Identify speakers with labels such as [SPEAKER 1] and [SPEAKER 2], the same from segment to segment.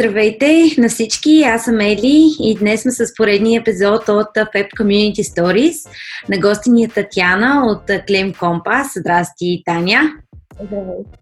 [SPEAKER 1] Здравейте на всички, аз съм Ели и днес сме с поредния епизод от Fab Community Stories. На гости ни е Татьяна от Claim Compass. Здрасти, Таня.
[SPEAKER 2] Здравейте.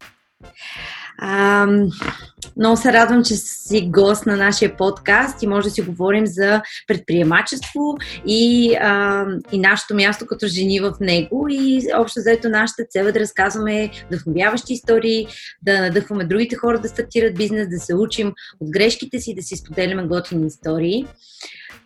[SPEAKER 1] Много се радвам, че си гост на нашия подкаст и може да си говорим за предприемачество и, а, и нашето място като жени в него. И общо заето нашата цел е да разказваме вдъхновяващи истории, да надъхваме другите хора да стартират бизнес, да се учим от грешките си, да си споделяме готини истории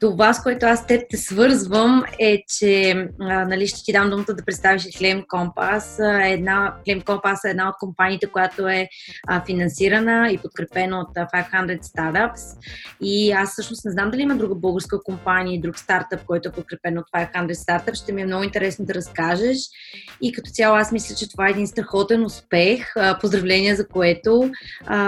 [SPEAKER 1] това, с което аз те те свързвам е, че а, нали, ще ти дам думата да представиш Compass. Една, Claim Compass е една от компаниите, която е а, финансирана и подкрепена от 500 Startups. И аз всъщност не знам дали има друга българска компания, друг стартъп, който е подкрепен от 500 Startups. Ще ми е много интересно да разкажеш. И като цяло аз мисля, че това е един страхотен успех. Поздравления за което.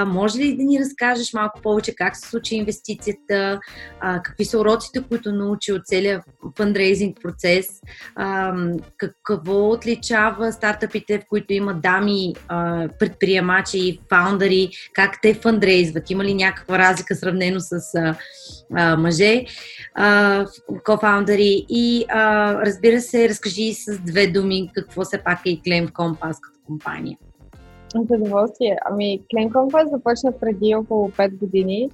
[SPEAKER 1] Може ли да ни разкажеш малко повече как се случи инвестицията, какви са уроци уроците, които научи от целия фандрейзинг процес, какво отличава стартъпите, в които има дами, предприемачи и фаундъри, как те фандрейзват, има ли някаква разлика сравнено с а, а, мъже, а, кофаундъри и а, разбира се, разкажи с две думи какво се пак е Claim Compass като компания.
[SPEAKER 2] За удоволствие. Ами, Claim Compass започна преди около 5 години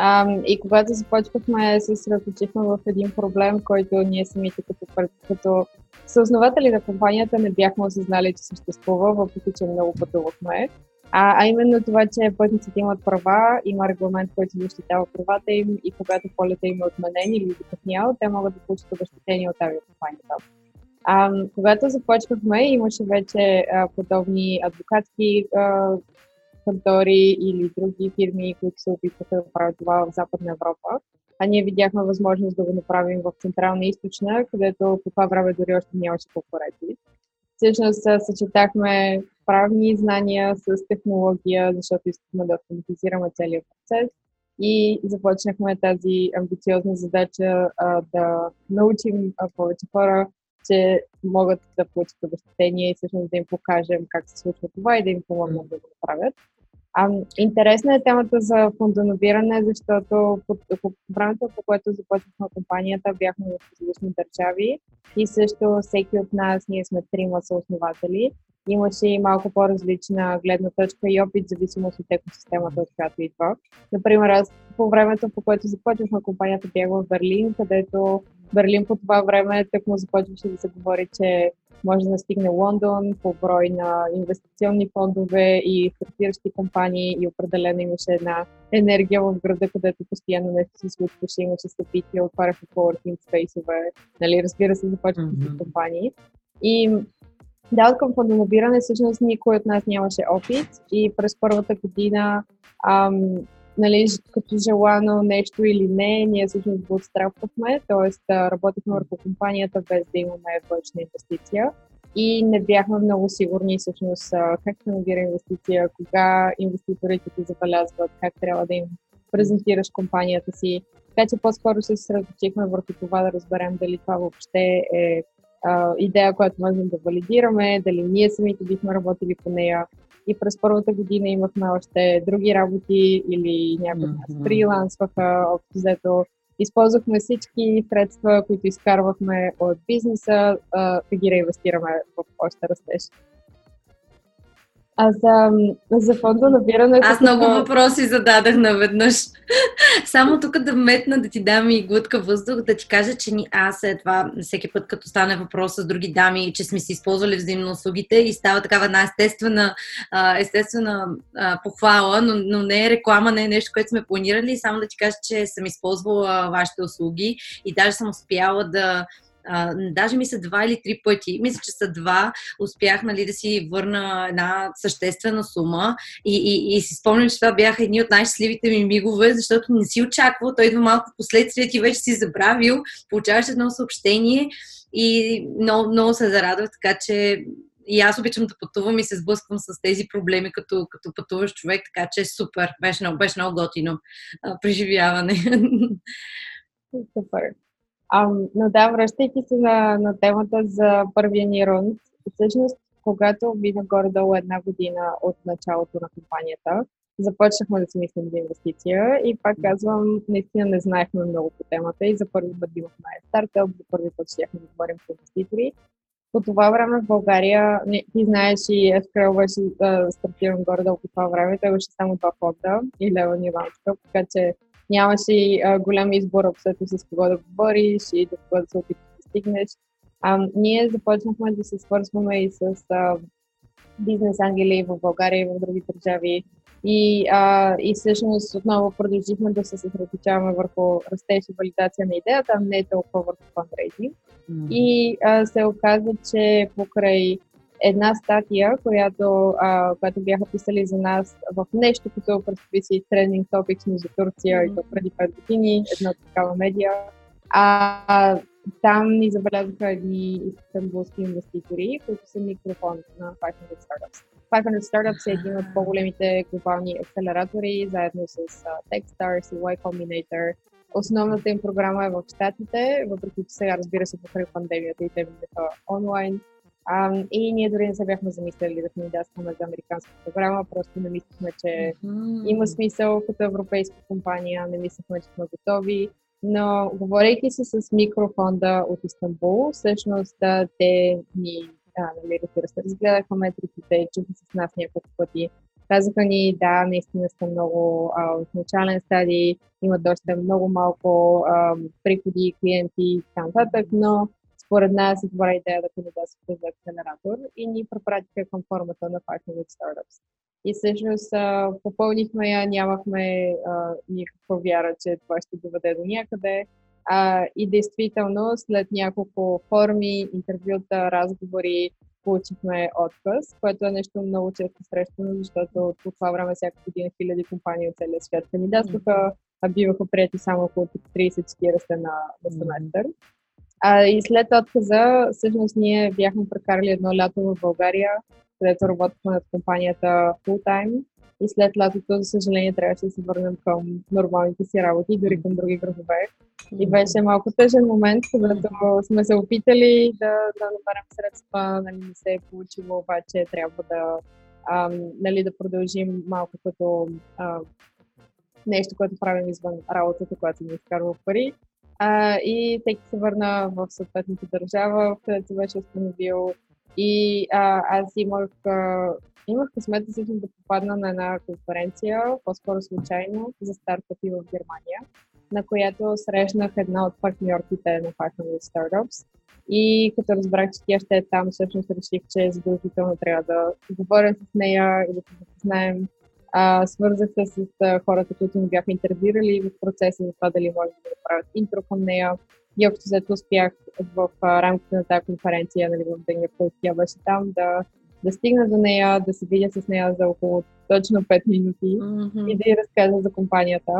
[SPEAKER 2] а, и когато започвахме, се съсредоточихме в един проблем, който ние самите като, като съоснователи на компанията не бяхме осъзнали, че съществува, въпреки че много пътувахме. А, а именно това, че пътниците имат права, има регламент, който защитава правата им и когато полета им е отменен или закъснял, те могат да получат обещетение от авиакомпанията. Когато започвахме, имаше вече а, подобни адвокатски а, кантори или други фирми, които се опитваха да правят това в Западна Европа. А ние видяхме възможност да го направим в Централна и Източна, където по това време дори още нямаше конкуренти. Всъщност съчетахме правни знания с технология, защото искахме да автоматизираме целият процес и започнахме тази амбициозна задача а, да научим а, повече хора, че могат да получат обещетение и всъщност да им покажем как се случва това и да им помогнем да го направят. А, интересна е темата за фондонобиране, защото по времето, по което започнахме компанията, бяхме в различни държави и също всеки от нас, ние сме трима съоснователи, имаше и малко по-различна гледна точка и опит, в зависимост от екосистемата, от която идва. Например, аз по времето, по което започнахме компанията, бях в Берлин, където Берлин по това време так му започваше да се говори, че може да настигне Лондон по брой на инвестиционни фондове и стартиращи компании и определено имаше една енергия в града, където постоянно нещо се случваше, имаше събития, отваряха coworking спейсове, нали, разбира се, започваха mm-hmm. компании. И да, от към фондонабиране всъщност никой от нас нямаше опит и през първата година ам, нали, като желано нещо или не, ние всъщност го отстрахвахме, т.е. работихме върху компанията без да имаме външна инвестиция и не бяхме много сигурни всъщност как се набира инвестиция, кога инвеститорите ти забелязват, как трябва да им презентираш компанията си. Така че по-скоро се съсредоточихме върху това да разберем дали това въобще е а, идея, която можем да валидираме, дали ние самите бихме работили по нея и през първата година имахме още други работи или някои mm-hmm. фрилансваха, общо взето. Използвахме всички средства, които изкарвахме от бизнеса, да ги реинвестираме в още растеж. А за, за фонда набиране...
[SPEAKER 1] Аз много това... въпроси зададах наведнъж. Само тук да метна, да ти дам и глътка въздух, да ти кажа, че ни, аз е това, всеки път като стане въпрос с други дами, че сме си използвали взаимно услугите и става такава една естествена, естествена похвала, но, но не е реклама, не е нещо, което сме планирали. Само да ти кажа, че съм използвала вашите услуги и даже съм успяла да а, даже ми са два или три пъти, мисля, че са два, успях нали, да си върна една съществена сума. И, и, и си спомням, че това бяха едни от най-щастливите ми мигове, защото не си очаквал, той идва малко последствия, ти вече си забравил, получаваш едно съобщение и много, много се зарадвах, така че и аз обичам да пътувам и се сблъсквам с тези проблеми, като, като пътуваш човек, така че супер, беше много, беше много готино а, преживяване.
[SPEAKER 2] Супер. А, но да, връщайки се на, на темата за първия ни рунд, всъщност, когато мина горе-долу една година от началото на компанията, започнахме да си мислим за инвестиция и пак казвам, наистина не знаехме много по темата и за първи път имахме стартъп, за първи път щяхме да говорим с инвеститори. По това време в България, не, ти знаеш и SQL беше а, стартиран горе-долу по това време, той беше само два фонда и Леван и Launchpad, така че нямаше а, голям избор абсолютно с кого да говориш и до кого да се опиташ да стигнеш. А, ние започнахме да се свързваме и с а, бизнес ангели в България и в други държави. И, а, и всъщност отново продължихме да се съсредоточаваме върху растеж и валидация на идеята, а не толкова върху фандрейзинг. Mm. И а, се оказа, че покрай една статия, която, а, която бяха писали за нас в нещо, като представи си Trending Topics между Турция mm. и то преди 5 години, една такава медия. А, там ни забелязаха едни истанбулски инвеститори, които са микрофон на 500 Startups. 500 Startups е един от по-големите глобални акселератори, заедно с uh, Techstars и Y Combinator. Основната им програма е в Штатите, въпреки че сега, разбира се, покрай пандемията и те бяха онлайн. Um, и ние дори не се бяхме замислили да кандидатстваме за американска програма, просто не мислихме, че mm-hmm. има смисъл като европейска компания, не мислихме, че сме готови. Но говорейки се с микрофонда от Истанбул, всъщност да, те ни, да, нали, разбира се, разгледаха метриките, чуха с нас няколко пъти. Казаха ни, да, наистина сте много а, в начален стадий, има доста много малко а, приходи, клиенти и така нататък, но според нас е добра идея да кандидатствате за акселератор и ни препратиха към формата на 500 Startups. И всъщност попълнихме я, нямахме а, никаква вяра, че това ще доведе до някъде. А, и действително, след няколко форми, интервюта, разговори, получихме отказ, което е нещо много често срещано, защото по това време всяка година хиляди компании от целия свят кандидатстваха, а биваха прияти само около 30-40 на, на семестър. А, и след отказа, всъщност ние бяхме прекарали едно лято в България, където работихме над компанията full time. И след лятото, за съжаление, трябваше да се върнем към нормалните си работи, дори към други градове. И беше малко тъжен момент, когато сме се опитали да, да намерим средства, нали, не се е получило, обаче трябва да, ам, нали, да продължим малко като ам, нещо, което правим извън работата, която ни изкарва пари. А, и всеки се върна в съответната държава, където беше установил и а, аз имах, а, имах късмета всъщност да попадна на една конференция, по-скоро случайно, за стартъпи в Германия, на която срещнах една от партньорките на Partner Startups. И като разбрах, че тя ще е там, всъщност реших, че задължително трябва да говоря с нея и да се запознаем. А, свързах се с а, хората, които ми бяха интервюирали в процеса за това дали може да направят интро към нея и общо взето успях в рамките на тази конференция, нали, в деня, който тя беше там, да, да стигна до нея, да се видя с нея за около точно 5 минути mm-hmm. и да й разкажа за компанията.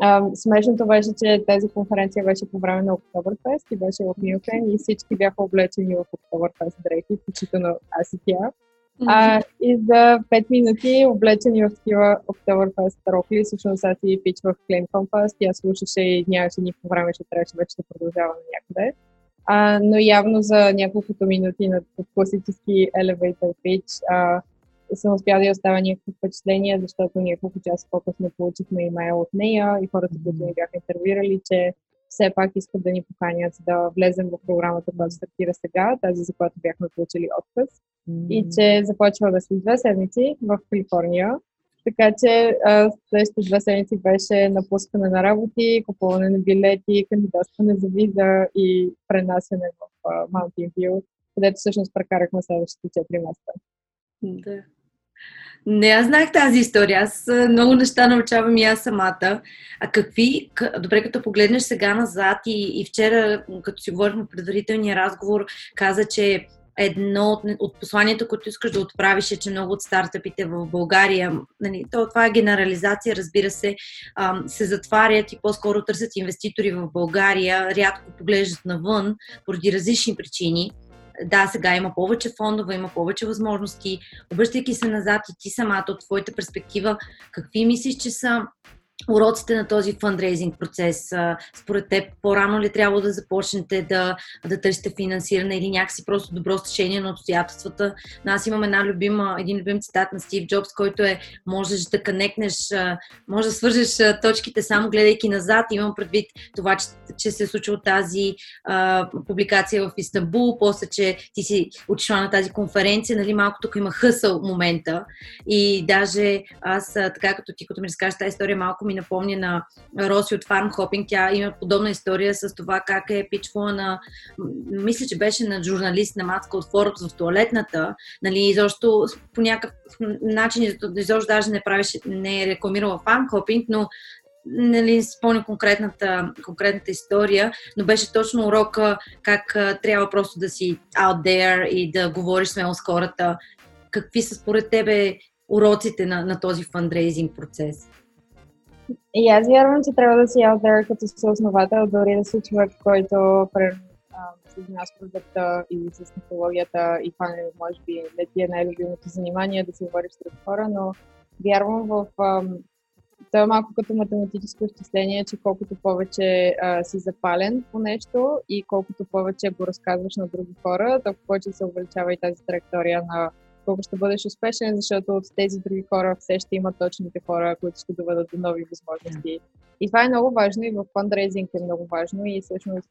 [SPEAKER 2] А, смешното беше, че тази конференция беше по време на Oktoberfest и беше в Мюнхен и всички бяха облечени в Oktoberfest дрехи, включително аз и тя. А, и за 5 минути, облечени в такива Oktoberfest рокли, всъщност аз си пичвах Compass, тя слушаше и нямаше никакво време, че трябваше вече да продължава на някъде. А, но явно за няколкото минути на класически elevator pitch а, съм успяла да я оставя някакво впечатление, защото няколко часа по-късно получихме имейл от нея и хората, които ни бяха интервюирали, че все пак искат да ни поканят да влезем в програмата, която стартира сега, тази за която бяхме получили отказ. Mm-hmm. И че започва да след две седмици в Калифорния. Така че следващите две седмици беше напускане на работи, купуване на билети, кандидатстване за виза и пренасене в uh, Mountain View, където всъщност прекарахме следващите 4 месеца.
[SPEAKER 1] Да. Не, аз знаех тази история. Аз много неща научавам и аз самата. А какви, добре като погледнеш сега назад и, и вчера, като си говорихме предварителния разговор, каза, че едно от, от посланията, които искаш да отправиш е, че много от стартъпите в България, нали, то, това е генерализация, разбира се, ам, се затварят и по-скоро търсят инвеститори в България, рядко поглеждат навън поради различни причини да, сега има повече фондове, има повече възможности. Обръщайки се назад и ти самата от твоята перспектива, какви мислиш, че са уроците на този фандрейзинг процес? Според теб, по-рано ли трябва да започнете да, да търсите финансиране или някакси просто добро стечение на обстоятелствата? Но аз имам една любима, един любим цитат на Стив Джобс, който е можеш да канекнеш, може да свържеш точките само гледайки назад. Имам предвид това, че, че се е случило тази а, публикация в Истанбул, после, че ти си отишла на тази конференция, нали, малко тук има хъсъл момента. И даже аз, така като ти, като ми разкажеш тази история, малко ми напомня на Роси от Farm Hopping. Тя има подобна история с това как е пичвала на, мисля, че беше на журналист на Мацка от Forbes в туалетната, нали, изобщо по някакъв начин, изобщо даже не правеше, не е рекламирала Farm Hopping, но нали, спомня конкретната, конкретната история, но беше точно урока как трябва просто да си out there и да говориш смело с хората. Какви са според тебе уроците на, на този фандрейзинг процес?
[SPEAKER 2] И аз вярвам, че трябва да си out there като съосновател, дори да си човек, който се занимава с продукта или с технологията и това не може би не ти е най-любимото занимание да се говориш с други хора, но вярвам в това е малко като математическо изчисление, че колкото повече а, си запален по нещо и колкото повече го разказваш на други хора, толкова повече се увеличава и тази траектория на колко ще бъдеш успешен, защото от тези други хора все ще има точните хора, които ще доведат до нови възможности. И това е много важно и в фандрейзинг е много важно и всъщност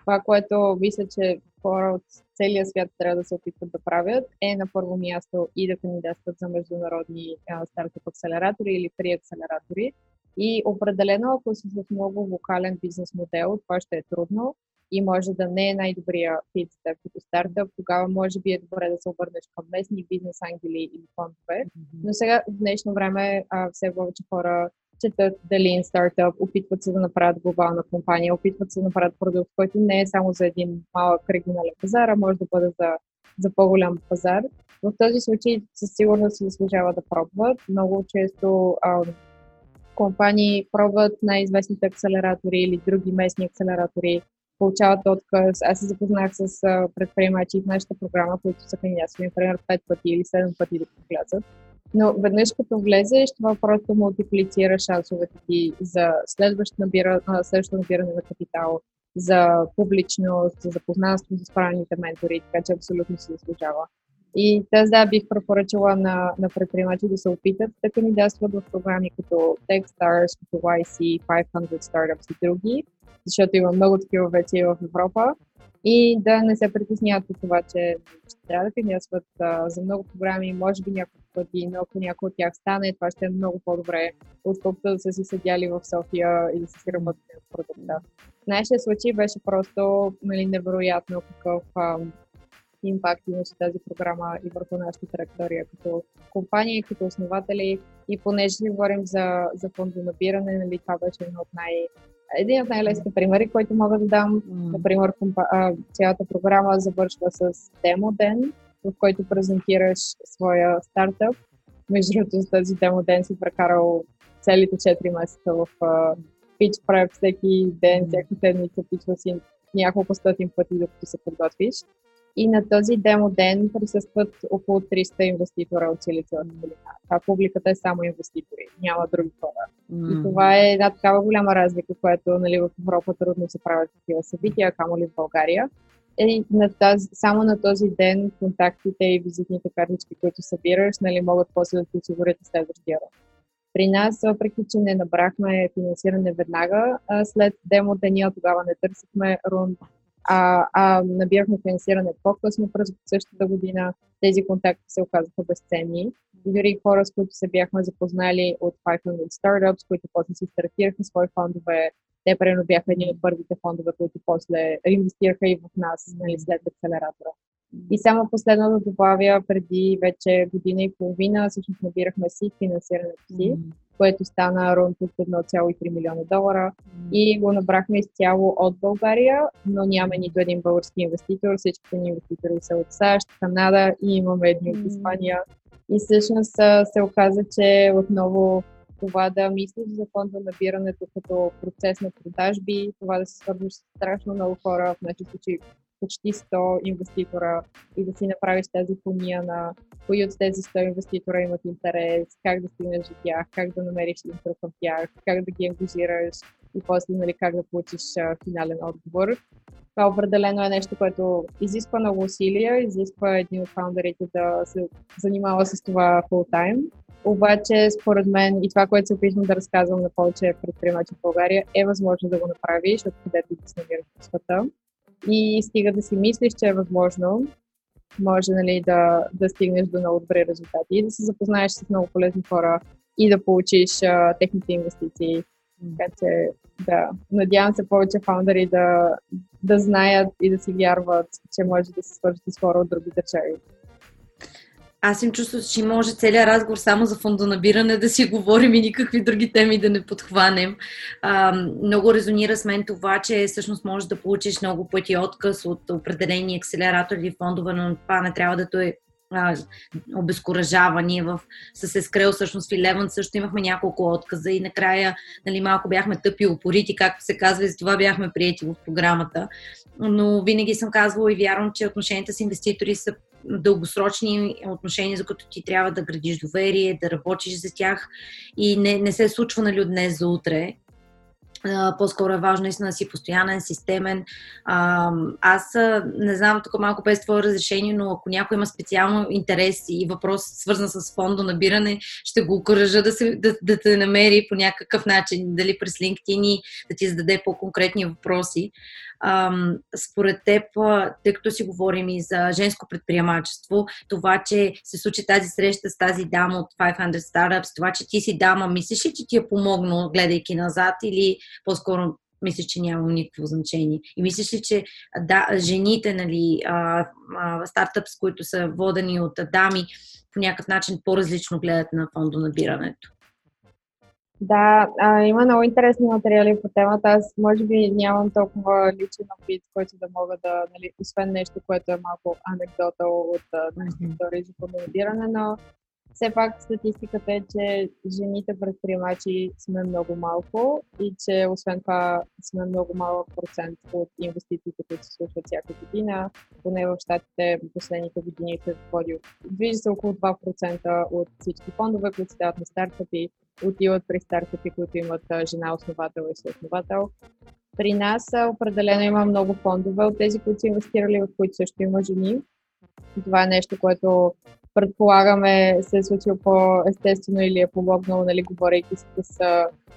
[SPEAKER 2] това, което мисля, че хора от целия свят трябва да се опитват да правят, е на първо място и да кандидатстват за международни стартъп акселератори или при акселератори. И определено, ако си с много вокален бизнес модел, това ще е трудно и може да не е най-добрия за като стартъп, тогава може би е добре да се обърнеш към местни бизнес ангели или фондове. Но сега в днешно време а, все повече хора четат дали стартъп, опитват се да направят глобална компания, опитват се да направят продукт, който не е само за един малък регионален пазар, а може да бъде за, за по-голям пазар. В този случай със сигурност се заслужава да пробват. Много често а, компании пробват най-известните акселератори или други местни акселератори, получават отказ. Аз се запознах с предприемачи в нашата програма, които са кандидатствали, например, 5 пъти или 7 пъти да влязат. Но веднъж като влезеш, това просто мултиплицира шансовете ти за следващо набиране, следващо набиране на капитал, за публичност, за запознанство с правилните ментори, така че абсолютно се заслужава. И тази да, бих препоръчала на, на предприемачи да се опитат. Да кандидатстват в програми като Techstars, като YC, 500 Startups и други, защото има много такива вече в Европа. И да не се притесняват от това, че ще трябва да кандидатстват за много програми, може би няколко пъти, но ако някой от тях стане, това ще е много по-добре, отколкото да са си седяли в София и да си работят продукта. В нашия случай беше просто нали, невероятно какъв ам, импакт имаше тази програма и върху нашата траектория като компания, като основатели. И понеже си говорим за, за фондонабиране, нали, това беше едно от най- един от най-лесните примери, който мога да дам. Mm. Например, компа... цялата програма завършва с демо ден, в който презентираш своя стартъп. Между другото, с този демо ден си прекарал целите 4 месеца в pitch prep всеки ден, всяка седмица пичва си няколко стотин пъти, докато се подготвиш. И на този демо ден присъстват около 300 инвеститора от Силициевата долина. А публиката е само инвеститори, няма други хора. Mm. И това е една такава голяма разлика, която нали, в Европа трудно се правят такива събития, камо ли в България. И на тази, само на този ден контактите и визитните картички, които събираш, нали, могат после да ти осигурят следващия род. При нас, въпреки че не набрахме финансиране веднага, след демо деня тогава не търсихме рунд, а, а набирахме финансиране по-късно през същата година. Тези контакти се оказаха безценни. Дори хора, с които се бяхме запознали от 500 Startups, които после си стартираха свои фондове, те примерно бяха един от първите фондове, които после инвестираха и в нас нали, след акселератора. И само последно да добавя, преди вече година и половина, всъщност набирахме си финансирането си, mm-hmm. Което стана рунт от 1,3 милиона долара. И го набрахме изцяло от България, но няма нито един български инвеститор, всичките ни инвеститори са от САЩ, Канада и имаме едни от Испания. И всъщност се оказа, че отново това да мислиш за фонда набирането като процес на продажби, това да се свързваш с страшно много хора, в нашия случай почти 100 инвеститора и да си направиш тази пония на кои от тези 100 инвеститора имат интерес, как да стигнеш до тях, как да намериш интро към тях, как да ги ангажираш и после нали, как да получиш а, финален отговор. Това определено е нещо, което изисква много усилия, изисква един от фаундерите да се занимава с това full time. Обаче, според мен, и това, което се опитвам да разказвам на повече предприемачи в България, е възможно да го направиш, откъдето да се намираш в света. И стига да си мислиш, че е възможно, може нали, да, да стигнеш до много добри резултати и да се запознаеш с много полезни хора и да получиш а, техните инвестиции. Така че, да, надявам се повече фаундъри да, да знаят и да си вярват, че може да се свържат с хора от други държави
[SPEAKER 1] аз им чувствам, че може целият разговор само за фондонабиране да си говорим и никакви други теми да не подхванем. А, много резонира с мен това, че всъщност можеш да получиш много пъти отказ от определени акселератори или фондове, но това не трябва да е обезкуражава. Ние в, с Ескрел, всъщност в Eleven също имахме няколко отказа и накрая нали, малко бяхме тъпи упорити, както се казва, и за това бяхме прияти в програмата. Но винаги съм казвала и вярвам, че отношенията с инвеститори са дългосрочни отношения, за които ти трябва да градиш доверие, да работиш за тях и не, не се случва нали, от днес за утре. по-скоро е важно наистина да си постоянен, системен. аз не знам, тук малко без твое разрешение, но ако някой има специално интерес и въпрос свързан с фондо набиране, ще го окоръжа да, се, да, да те намери по някакъв начин, дали през LinkedIn и да ти зададе по-конкретни въпроси. Според теб, тъй като си говорим и за женско предприемачество, това, че се случи тази среща с тази дама от 500 Startups, това, че ти си дама, мислиш ли, че ти е помогнал, гледайки назад или по-скоро мислиш, че няма никакво значение. И мислиш ли, че да, жените, нали, а, а, стартъпс, които са водени от дами, по някакъв начин по-различно гледат на фондонабирането?
[SPEAKER 2] Да, а, има много интересни материали по темата. Аз може би нямам толкова личен опит, който да мога да, нали, освен нещо, което е малко анекдота от нашите истории за фондонабиране, но все пак статистиката е, че жените предприемачи сме много малко и че освен това сме много малък процент от инвестициите, които се случват всяка година. Поне в щатите последните години се води, движи се около 2% от всички фондове, които стават на стартъпи, отиват при стартъпи, които имат жена основател и съосновател. При нас определено има много фондове от тези, които са инвестирали, в които също има жени. Това е нещо, което предполагаме се е случило по-естествено или е помогнало, нали, говорейки с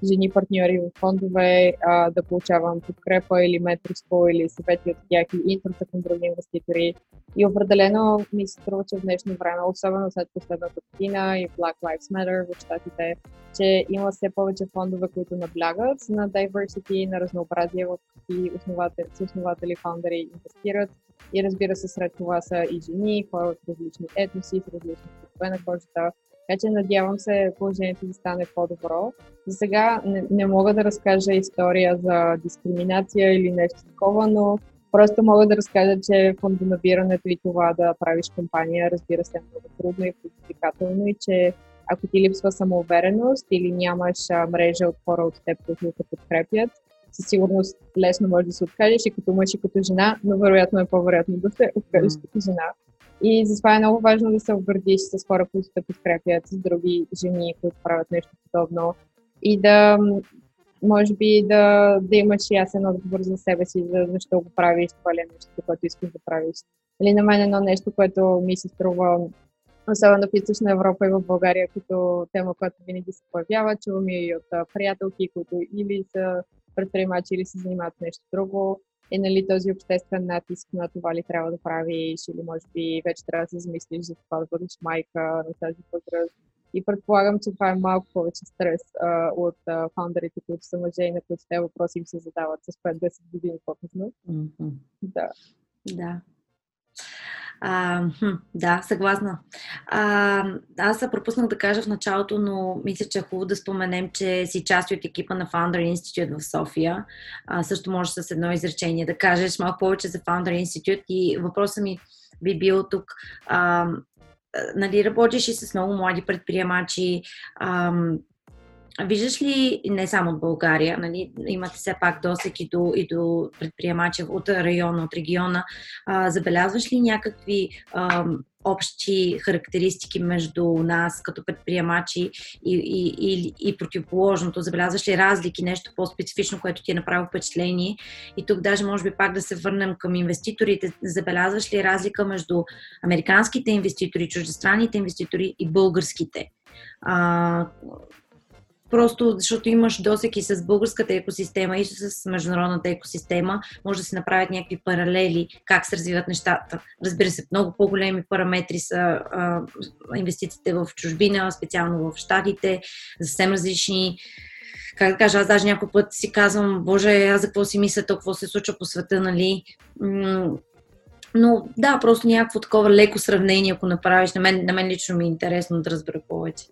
[SPEAKER 2] жени партньори в фондове, а, да получавам подкрепа или менторство или съвети от тях и интрота към други инвеститори. И определено ми се струва, че в днешно време, особено след последната година и Black Lives Matter в щатите, че има все повече фондове, които наблягат на diversity, на разнообразие в какви основатели, основатели, фаундери инвестират. И разбира се, сред това са и жени, хора от различни етноси, с различни цветове на кожата, така че надявам се положението да стане по-добро. За сега не, не мога да разкажа история за дискриминация или нещо такова, но просто мога да разкажа, че фондонабирането и това да правиш компания, разбира се, е много трудно и предизвикателно и че ако ти липсва самоувереност или нямаш мрежа от хора от теб, които те подкрепят, със сигурност лесно можеш да се откажеш и като мъж и като жена, но вероятно е по-вероятно да се откажеш mm. като жена. И затова е много важно да се обградиш с хора, които те подкрепят, с други жени, които правят нещо подобно. И да, може би, да, да имаш ясен отговор за себе си, за защо го правиш, това ли е нещо, което искаш да правиш. Или на мен едно нещо, което ми се струва, особено в Източна Европа и в България, като тема, която винаги се появява. Чувам и от приятелки, които или са предприемачи, или се занимават нещо друго е нали, този обществен натиск на това ли трябва да правиш или може би вече трябва да се замислиш за това да бъдеш майка на тази възраст. И предполагам, че това е малко повече стрес а, от а, фаундерите, които са мъже и на които те въпроси им се задават с 5-10 години по-късно.
[SPEAKER 1] Mm-hmm.
[SPEAKER 2] Да.
[SPEAKER 1] Да. А, хм, да, съгласна. А, аз се пропуснах да кажа в началото, но мисля, че е хубаво да споменем, че си част от екипа на Founder Institute в София. А, също може с едно изречение да кажеш малко повече за Founder Institute и въпросът ми би бил тук. А, нали, работиш и с много млади предприемачи. А, виждаш ли, не само от България, нали, имате все пак досек и до, и до предприемачи от района, от региона, а, забелязваш ли някакви а, общи характеристики между нас като предприемачи и, и, и, и противоположното? Забелязваш ли разлики, нещо по-специфично, което ти е направило впечатление? И тук даже може би пак да се върнем към инвеститорите. Забелязваш ли разлика между американските инвеститори, чуждестранните инвеститори и българските? А, просто защото имаш досеки с българската екосистема и с международната екосистема, може да се направят някакви паралели, как се развиват нещата. Разбира се, много по-големи параметри са а, инвестициите в чужбина, специално в щатите, съвсем различни как да кажа, аз даже някой път си казвам, боже, аз за какво си мисля, то какво се случва по света, нали? Но да, просто някакво такова леко сравнение, ако направиш, на мен, на мен лично ми е интересно да разбера повече.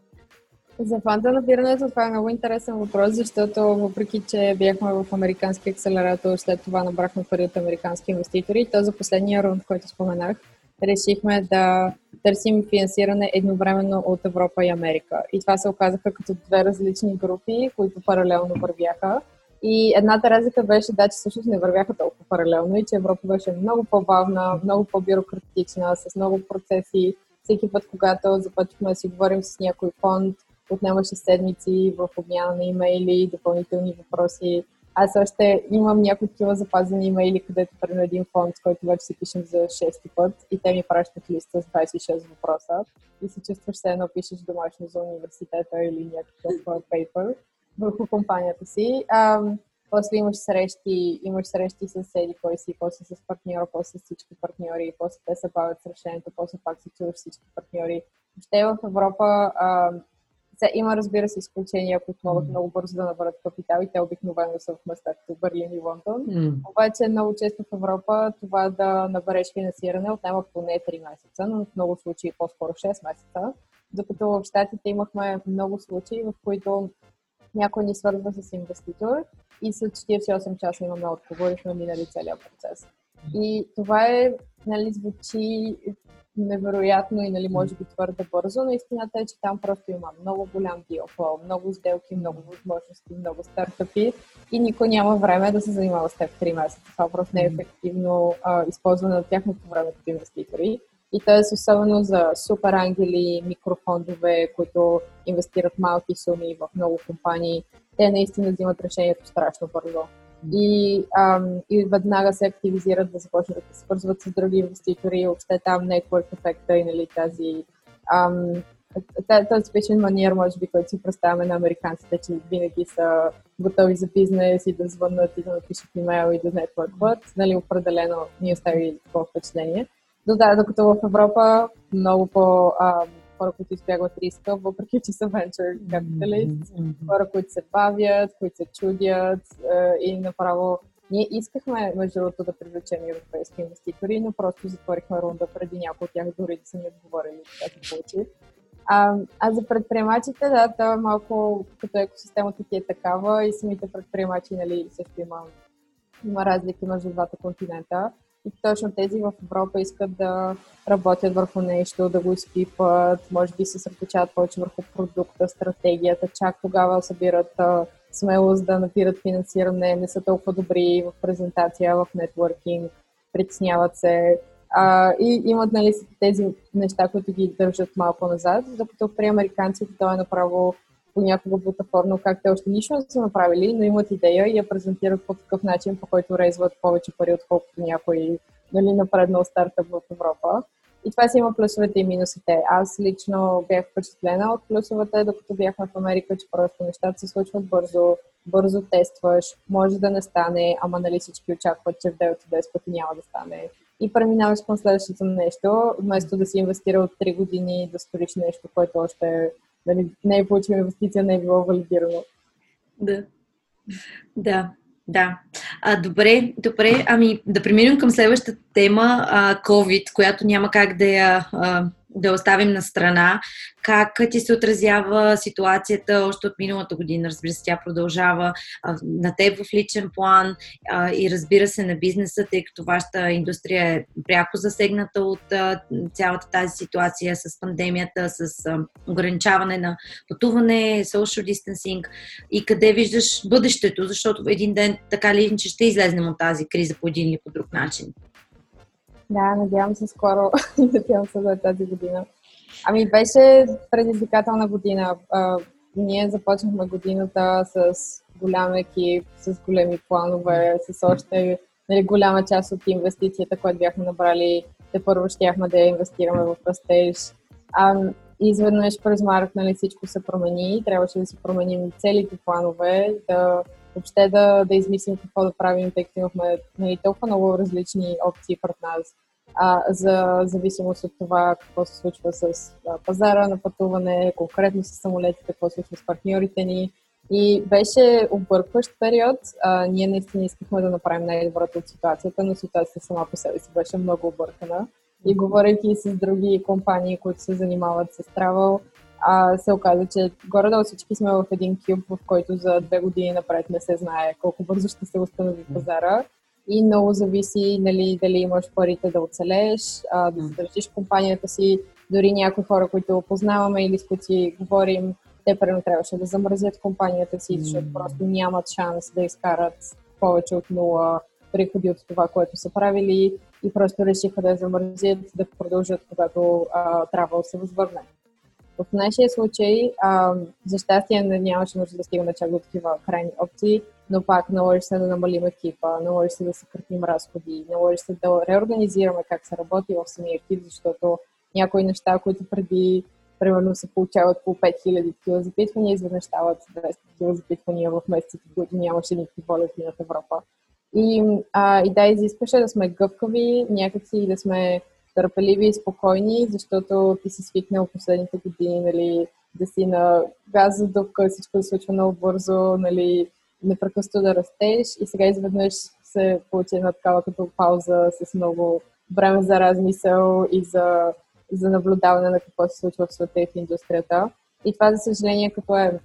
[SPEAKER 2] За фанда на бирането това е много интересен въпрос, защото въпреки, че бяхме в американски акселератор, след това набрахме пари от американски инвеститори, то за последния рунд, който споменах, решихме да търсим финансиране едновременно от Европа и Америка. И това се оказаха като две различни групи, които паралелно вървяха. И едната разлика беше да, че всъщност не вървяха толкова паралелно и че Европа беше много по-бавна, много по-бюрократична, с много процеси. Всеки път, когато започваме да си говорим с някой фонд, отнемаше седмици в обмяна на имейли, допълнителни въпроси. Аз още имам някои такива запазени имейли, където примерно един фонд, с който вече се пишем за 6 път и те ми пращат листа с 26 въпроса и се чувстваш все едно пишеш домашно за университета или някакъв пейпер върху компанията си. А, после имаш срещи, имаш срещи с седи кой си, после с партньора, после с всички партньори, после те се бавят с решението, после пак се чуваш всички партньори. Въобще в Европа а, сега има, разбира се, изключения, които могат mm. много бързо да наберат капитал и те обикновено са в места като Берлин и Лондон. Mm. Обаче много често в Европа това да набереш финансиране отнема поне 3 месеца, но в много случаи по-скоро 6 месеца. Докато в Штатите имахме много случаи, в които някой ни свързва с инвеститор и след 48 часа имаме отговор и сме минали целият процес. И това е, нали, звучи невероятно и нали, може би твърде бързо, но истината е, че там просто има много голям диофлоу, много сделки, много възможности, много стартъпи и никой няма време да се занимава с теб 3 месеца. Това просто не е ефективно а, използване на тяхното време като инвеститори. И т.е. особено за супер ангели, микрофондове, които инвестират малки суми в много компании, те наистина взимат решението страшно бързо и, ам, и веднага се активизират да започнат да се свързват с други инвеститори, въобще там network ефекта и нали, тази този спешен маниер, може би, който си представяме на американците, че винаги са готови за бизнес и да звъннат и да напишат имейл и да нетворкват, нали, определено ни остави такова впечатление. Но да, докато в Европа много по ам, хора, които избягват риска, въпреки че са venture capitalists, mm-hmm. хора, които се бавят, които се чудят е, и направо ние искахме, между другото, да привлечем европейски инвеститори, но просто затворихме рунда преди някои от тях, дори да са ни отговорили, така се получи. А, а за предприемачите, да, това е малко като екосистемата ти е такава и самите предприемачи, нали, също има, има разлики между двата континента. И точно тези в Европа искат да работят върху нещо, да го изпипат, може би се съсредоточават повече върху продукта, стратегията, чак тогава събират смелост да напират финансиране, не са толкова добри в презентация, в нетворкинг, притесняват се. А, и имат нали, тези неща, които ги държат малко назад, докато при американците това е направо понякога бутафорно, как те още нищо не са направили, но имат идея и я презентират по такъв начин, по който резват повече пари, отколкото някой нали, напреднал стартъп в Европа. И това си има плюсовете и минусите. Аз лично бях впечатлена от плюсовете, докато бяхме в Америка, че просто нещата се случват бързо, бързо тестваш, може да не стане, ама нали всички очакват, че в 9 10 пъти няма да стане. И преминаваш към следващото нещо, вместо да си инвестира от 3 години да сториш нещо, което още нали, не е получил инвестиция, не е било валидирано.
[SPEAKER 1] Да. Да, да. А, добре, добре. Ами да преминем към следващата тема, а, COVID, която няма как да я а, да оставим на страна. Как ти се отразява ситуацията още от миналата година? Разбира се, тя продължава а, на теб в личен план а, и разбира се на бизнеса, тъй като вашата индустрия е пряко засегната от а, цялата тази ситуация с пандемията, с а, ограничаване на пътуване, social distancing и къде виждаш бъдещето, защото един ден така ли че ще излезнем от тази криза по един или по друг начин?
[SPEAKER 2] Да, надявам се скоро. надявам се за тази година. Ами беше предизвикателна година. А, ние започнахме годината с голям екип, с големи планове, с още нали, голяма част от инвестицията, която бяхме набрали. Те първо щяхме да я инвестираме в растеж. А, изведнъж през март нали, всичко се промени. Трябваше да си променим целите планове, да въобще да, да измислим какво да правим, тъй като имахме нали, толкова много различни опции пред нас. А, за зависимост от това какво се случва с а, пазара на пътуване, конкретно с самолетите, какво се случва с партньорите ни. И беше объркващ период. А, ние наистина искахме да направим най-доброто от ситуацията, но ситуацията сама по себе си беше много объркана. И говорейки с други компании, които се занимават с travel, а, се оказа, че горе-долу всички сме в един кюб, в който за две години напред не се знае колко бързо ще се установи пазара. И много зависи нали, дали имаш парите да оцелееш, а, да задържиш компанията си. Дори някои хора, които познаваме или с които си говорим, те първо трябваше да замразят компанията си, защото просто нямат шанс да изкарат повече от нула приходи от това, което са правили и просто решиха да я замразят, да продължат, когато трябва да се възвърне. В нашия случай, а, за щастие, не нямаше нужда да стигаме чак до такива крайни опции, но пак наложи се да намалим екипа, наложи се да съкратим разходи, наложи се да реорганизираме как се работи в самия екип, защото някои неща, които преди примерно се получават по 5000 такива запитвания, изведнъж стават 200 такива запитвания в месеците, които нямаше никакви болести в Европа. И, а, и да, изискваше да сме гъвкави, някакси да сме търпеливи и спокойни, защото ти си свикнал последните години, нали, да си на газа дупка, всичко да случва много бързо, нали, непрекъснато да растеш и сега изведнъж се получи една такава като пауза с много време за размисъл и за, за наблюдаване на какво се случва в света и в индустрията. И това, за съжаление, като е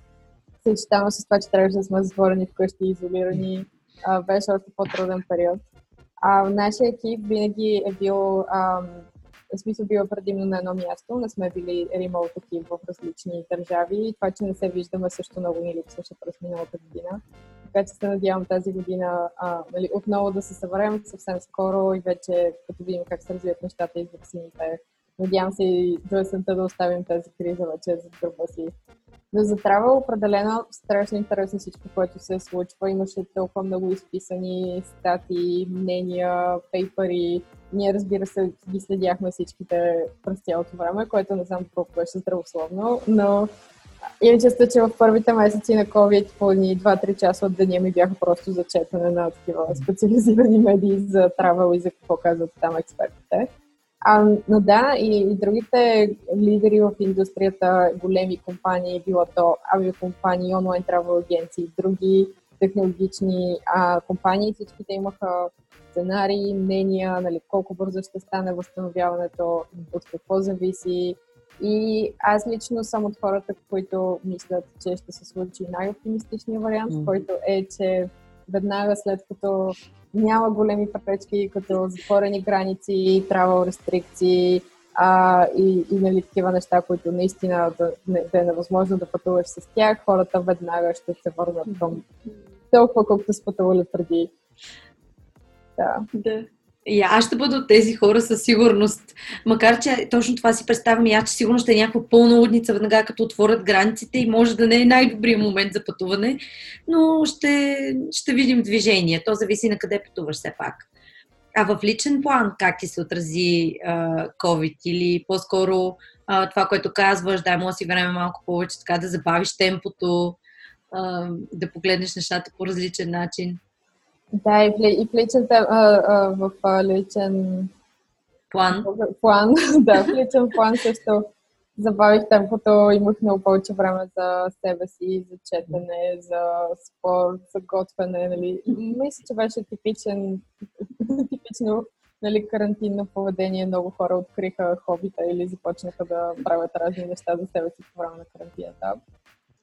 [SPEAKER 2] съчетано с това, че трябваше да сме затворени вкъщи, изолирани, беше още по-труден период. А, нашия екип винаги е бил, ам, в смисъл бил предимно на едно място, не сме били ремоут екип в различни държави и това, че не се виждаме също много ни липсваше през миналата година. Така че се надявам тази година а, нали, отново да се съберем съвсем скоро и вече като видим как се развият нещата и вакцините. Надявам се и до есента да оставим тази криза вече за гърба си но за трава определено страшно интересно всичко, което се случва. Имаше толкова много изписани статии, мнения, пейпери. Ние, разбира се, ги следяхме всичките през цялото време, което не знам колко беше здравословно, но имам чувство, че в първите месеци на COVID по ни 2-3 часа от деня ми бяха просто за четене на такива специализирани медии за трава и за какво казват там експертите. А, но да, и, и другите лидери в индустрията, големи компании, било то авиокомпании, онлайн тревел агенции, други технологични а, компании, всичките имаха сценарии, мнения, нали, колко бързо ще стане възстановяването, от какво зависи. И аз лично съм от хората, които мислят, че ще се случи най-оптимистичният вариант, mm. който е, че веднага след като няма големи пречки, като затворени граници, travel рестрикции а, и, и нали, такива неща, които наистина да, да е невъзможно да пътуваш с тях, хората веднага ще се върнат към толкова, колкото са пътували преди. Да.
[SPEAKER 1] да. И аз ще бъда от тези хора със сигурност. Макар, че точно това си представям и аз, че сигурно ще е някаква пълна лудница веднага като отворят границите и може да не е най-добрият момент за пътуване, но ще, ще видим движение. То зависи на къде пътуваш все пак. А в личен план как ти се отрази а, COVID или по-скоро а, това, което казваш, дай му си време малко повече, така да забавиш темпото, а, да погледнеш нещата по различен начин?
[SPEAKER 2] Да, и в личен, в личен
[SPEAKER 1] план.
[SPEAKER 2] план, да, в личен план също забавих темпото, имах много повече време за себе си, за четене, за спорт, за готвене. Нали. Мисля, че беше типичен, типично нали, карантинно поведение, много хора откриха хобита или започнаха да правят разни неща за себе си по време на карантината.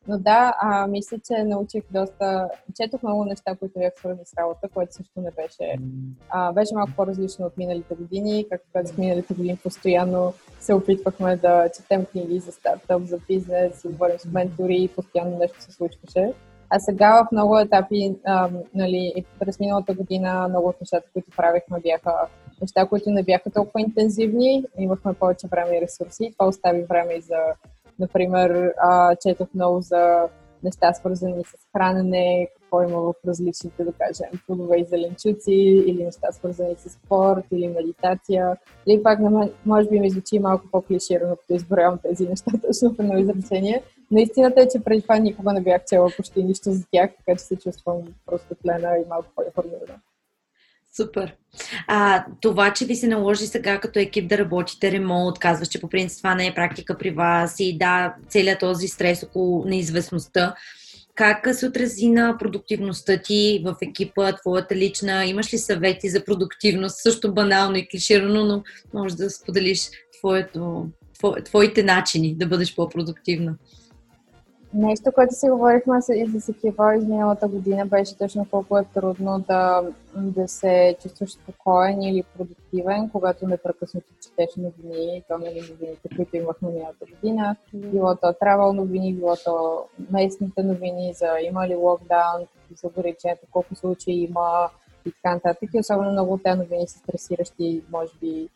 [SPEAKER 2] Но да, а, мисля, че научих доста, четох много неща, които бях свързани с работа, което също не беше, а, беше малко по-различно от миналите години. Както казах, миналите години постоянно се опитвахме да четем книги за стартъп, за бизнес, говорим с ментори и постоянно нещо се случваше. А сега в много етапи, а, нали, през миналата година много от нещата, които правихме, бяха неща, които не бяха толкова интензивни. Имахме повече време и ресурси. Това остави време и за Например, а, четох много за неща, свързани с хранене, какво има в различните, да кажем, плодове и зеленчуци, или неща, свързани с спорт, или медитация. Или пак, може би ми звучи малко по-клиширано, като изброявам тези неща точно в едно изречение. Наистината е, че преди това никога не бях чела почти нищо за тях, така че се чувствам просто плена и малко по-информирана.
[SPEAKER 1] Супер. А, това, че ви се наложи сега като екип да работите ремонт, казваш, че по принцип това не е практика при вас и да, целият този стрес около неизвестността, как се отрази на продуктивността ти в екипа, твоята лична? Имаш ли съвети за продуктивност? Също банално и клиширано, но може да споделиш твоето, твоите начини да бъдеш по-продуктивна.
[SPEAKER 2] Нещо, което си говорихме и за Секива изминалата година, беше точно колко е трудно да, да се чувстваш спокоен или продуктивен, когато непрекъснато четеш новини, то нали новините, които имахме миналата година, било то травал новини, било то местните новини за има ли локдаун, какви са ограниченията, колко случаи има и така нататък. И особено много от тези новини са стресиращи, може би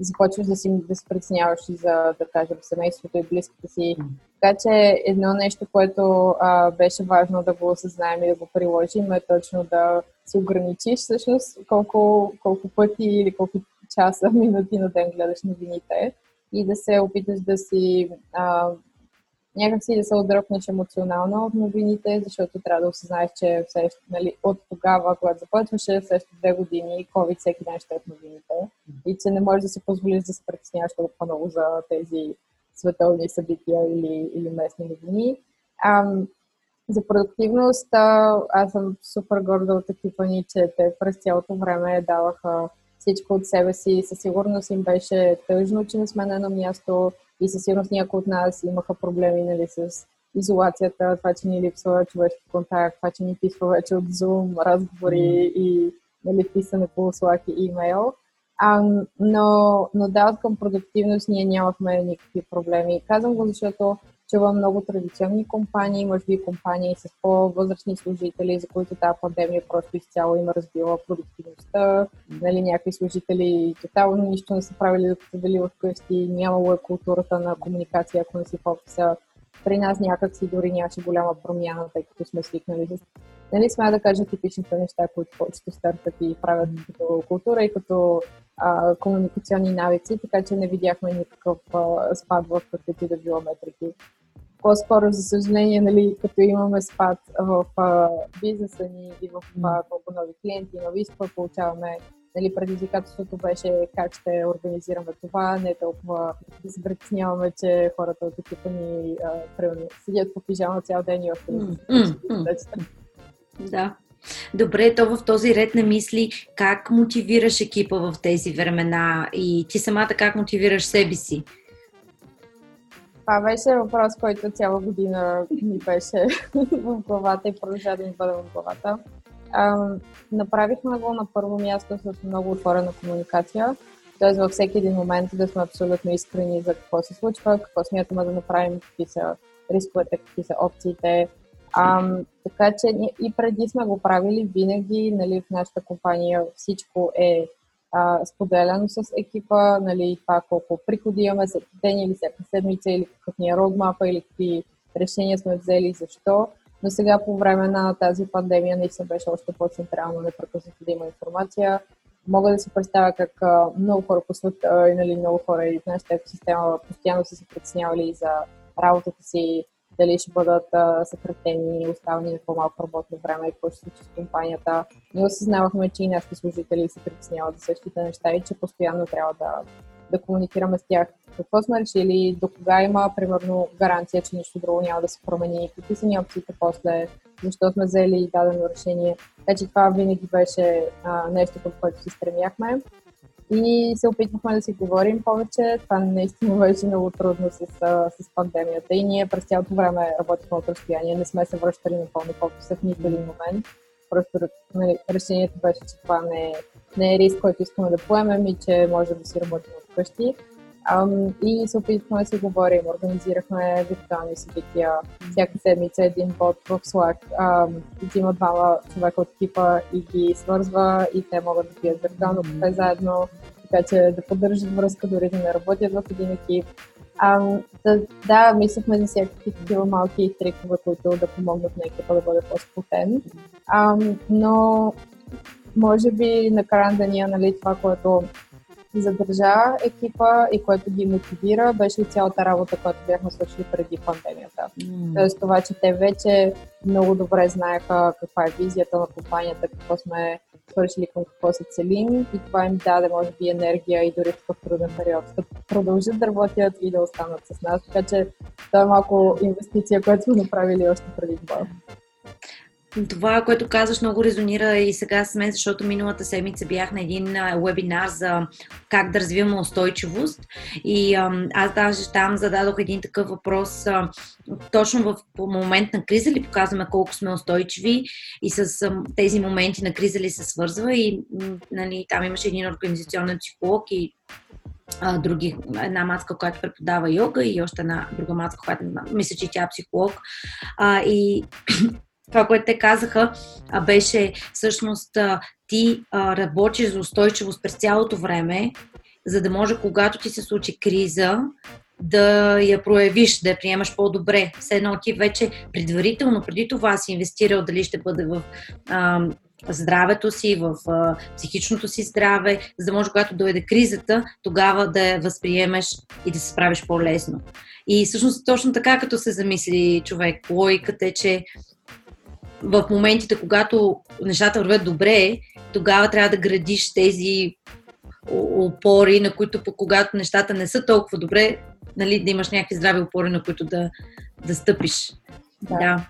[SPEAKER 2] започваш да си да се преценяваш и за, да кажем, семейството и близките си. Така че едно нещо, което а, беше важно да го осъзнаем и да го приложим е точно да си ограничиш всъщност колко, колко пъти или колко часа, минути на ден гледаш новините и да се опиташ да си а, някакси да се отдръпнеш емоционално от новините, защото трябва да осъзнаеш, че все, нали, от тогава, когато започваше, следващите две години, COVID всеки ден ще е в новините. И че не можеш да си позволиш да се притесняваш толкова много за тези световни събития или, или местни новини. Ам, за продуктивност, аз съм супер горда от екипа ни, че те през цялото време даваха всичко от себе си. Със сигурност им беше тъжно, че не сме на едно място и със сигурност някои от нас имаха проблеми нали, с изолацията, това, че ни липсва човешки контакт, това, че ни писва вече от Zoom, разговори и нали, писане по Slack и имейл. А, но, но да, към продуктивност ние нямахме никакви проблеми. Казвам го, защото чувам много традиционни компании, може би компании с по-възрастни служители, за които тази пандемия просто изцяло има разбила продуктивността. Нали, някакви служители тотално нищо не са правили, докато били вкъщи, нямало е културата на комуникация, ако не си в офиса. При нас някак си дори нямаше голяма промяна, тъй като сме свикнали с нали, сме да кажа типичните неща, които повечето стартъпи правят като култура и като а, комуникационни навици, така че не видяхме никакъв а, спад в каквито и да било метрики. По-скоро, за съжаление, нали, като имаме спад в а, бизнеса ни и в а, колко нови клиенти, нови изпа получаваме нали, предизвикателството беше как ще организираме това, не толкова да се притесняваме, че хората от екипа ни а, примерно, седят по пижама цял ден и още.
[SPEAKER 1] Да. Добре, то в този ред на мисли, как мотивираш екипа в тези времена и ти самата как мотивираш себе си?
[SPEAKER 2] Това беше въпрос, който цяла година ми беше в главата и продължава да ми бъде в главата. А, направихме го на първо място с много отворена комуникация, т.е. във всеки един момент да сме абсолютно искрени за какво се случва, какво смятаме да направим, какви са рисковете, какви са опциите, а, така че и преди сме го правили винаги, нали, в нашата компания всичко е а, споделено с екипа, нали, това колко приходи имаме всеки ден или всяка седмица, или какъв ни е родмапа, или какви решения сме взели и защо. Но сега по време на тази пандемия наистина беше още по-централно непрекъснато да има информация. Мога да си представя как много хора по света и нали, много хора и в нашата екосистема постоянно са се притеснявали за работата си, дали ще бъдат съкратени, оставени на по-малко работно време и какво ще се случи с компанията. Ние осъзнавахме, че и нашите служители се притесняват за същите неща и че постоянно трябва да, да комуникираме с тях. Какво сме решили, до кога има, примерно, гаранция, че нищо друго няма да се промени, какви са ни опциите после, защо сме взели дадено решение. Така че това винаги беше а, нещо, към което си стремяхме. и се опитвахме да си говорим повече. Това наистина беше много трудно с, с пандемията. И ние през цялото време работихме от разстояние. Не сме се връщали напълно в офиса в нито един момент. Просто нали, решението беше, че това не е, не е риск, който искаме да поемем и че може да си работим от вкъщи. И се опитвахме да си говорим. Организирахме виртуални събития. Всяка седмица един бот в Slack взима двама човека от екипа и ги свързва и те могат да пият виртуално кафе заедно, така че да поддържат връзка, дори да не работят в един екип. Um, да, да, мислехме за всякакви такива малки трикове, които да помогнат на екипа да бъде по-сплотен. Um, но може би на края деня, нали, това, което задържа екипа и което ги мотивира, беше и цялата работа, която бяхме свършили преди пандемията. Mm. Тоест това, че те вече много добре знаеха каква е визията на компанията, какво сме свършили, към какво се целим и това им даде, може би, енергия и дори в такъв труден период да продължат да работят и да останат с нас. Така че това е малко инвестиция, която сме направили още преди това.
[SPEAKER 1] Това, което казваш, много резонира и сега с мен, защото миналата седмица бях на един вебинар за как да развиваме устойчивост. И аз даже там зададох един такъв въпрос. точно в момент на криза ли показваме колко сме устойчиви и с тези моменти на криза ли се свързва. И нали, там имаше един организационен психолог и други, една матка, която преподава йога и още една друга матка, която мисля, че тя е психолог. А, и това, което те казаха, беше всъщност ти работиш за устойчивост през цялото време, за да може, когато ти се случи криза, да я проявиш, да я приемаш по-добре. Все едно ти вече предварително, преди това си инвестирал дали ще бъде в а, здравето си, в а, психичното си здраве, за да може, когато дойде кризата, тогава да я възприемеш и да се справиш по-лесно. И всъщност точно така, като се замисли човек, логиката е, че в моментите, когато нещата вървят добре, тогава трябва да градиш тези опори, на които когато нещата не са толкова добре, нали, да имаш някакви здрави опори, на които да, да стъпиш. Да. да.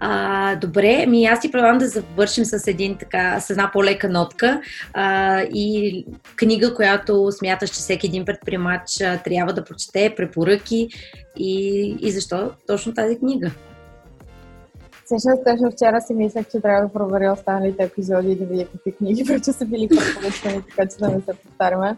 [SPEAKER 1] А, добре, ми аз ти предлагам да завършим с, един, така, с една по-лека нотка а, и книга, която смяташ, че всеки един предприемач трябва да прочете, препоръки и, и защо точно тази книга.
[SPEAKER 2] Всъщност, точно вчера си мислех, че трябва да проверя останалите епизоди и да видя какви книги вече са били препоръчани, така че да не се повтаряме.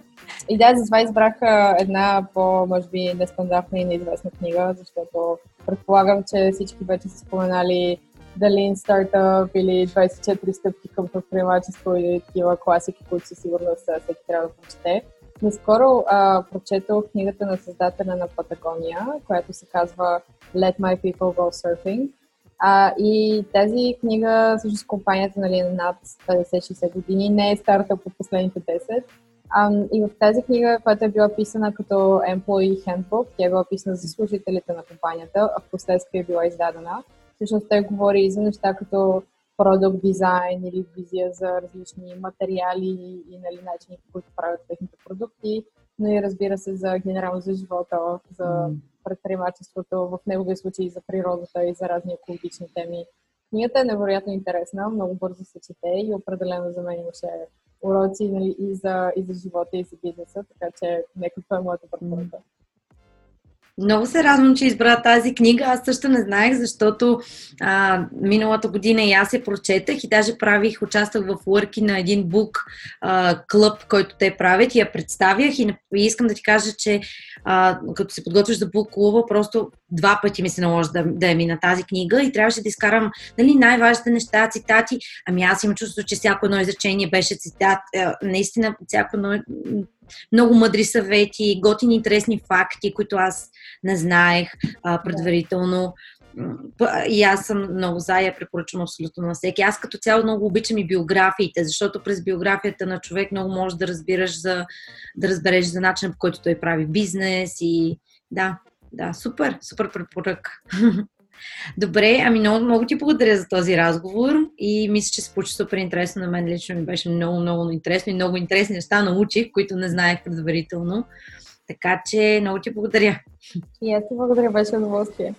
[SPEAKER 2] И да, затова избрах една по, може би, нестандартна и неизвестна книга, защото предполагам, че всички вече са споменали The Lean Startup или 24 стъпки към предприемачество или такива класики, които със сигурност всеки трябва да прочете. Наскоро а, прочетох книгата на създателя на Патагония, която се казва Let My People Go Surfing. А, и тази книга, всъщност компанията нали, на над 50-60 години, не е старта по последните 10. А, и в тази книга, която е била писана като Employee Handbook, тя е била писана за служителите на компанията, а в последствие е била издадена. Всъщност той говори и за неща като продукт дизайн или визия за различни материали и нали, начини, по които правят техните продукти, но и разбира се за генерално за живота, за mm предприемачеството, в неговия случай и за природата и за разни екологични теми. Книгата е невероятно интересна, много бързо се чете и определено за мен имаше уроци нали, и, за, и за живота, и за бизнеса, така че нека това е моята препоръка.
[SPEAKER 1] Много се радвам, че избра тази книга. Аз също не знаех, защото а, миналата година и аз я прочетах и даже правих, участвах в лърки на един бук а, клъб, който те правят и я представях и, и искам да ти кажа, че а, като се подготвяш за бук клуба, просто два пъти ми се наложи да, да я мина тази книга и трябваше да изкарам нали, най-важните неща, цитати. Ами аз имам чувство, че всяко едно изречение беше цитат. Е, наистина, всяко едно много мъдри съвети, готини интересни факти, които аз не знаех а, предварително. И аз съм много за я препоръчвам абсолютно на всеки. Аз като цяло много обичам и биографиите, защото през биографията на човек много можеш да разбираш за, да разбереш за начина по който той прави бизнес и да, да, супер, супер препоръка. Добре, ами много, много ти благодаря за този разговор и мисля, че се получи супер интересно. На мен лично ми беше много, много интересно и много интересни неща научих, които не знаех предварително. Така че много ти благодаря.
[SPEAKER 2] И аз ти благодаря, беше удоволствие.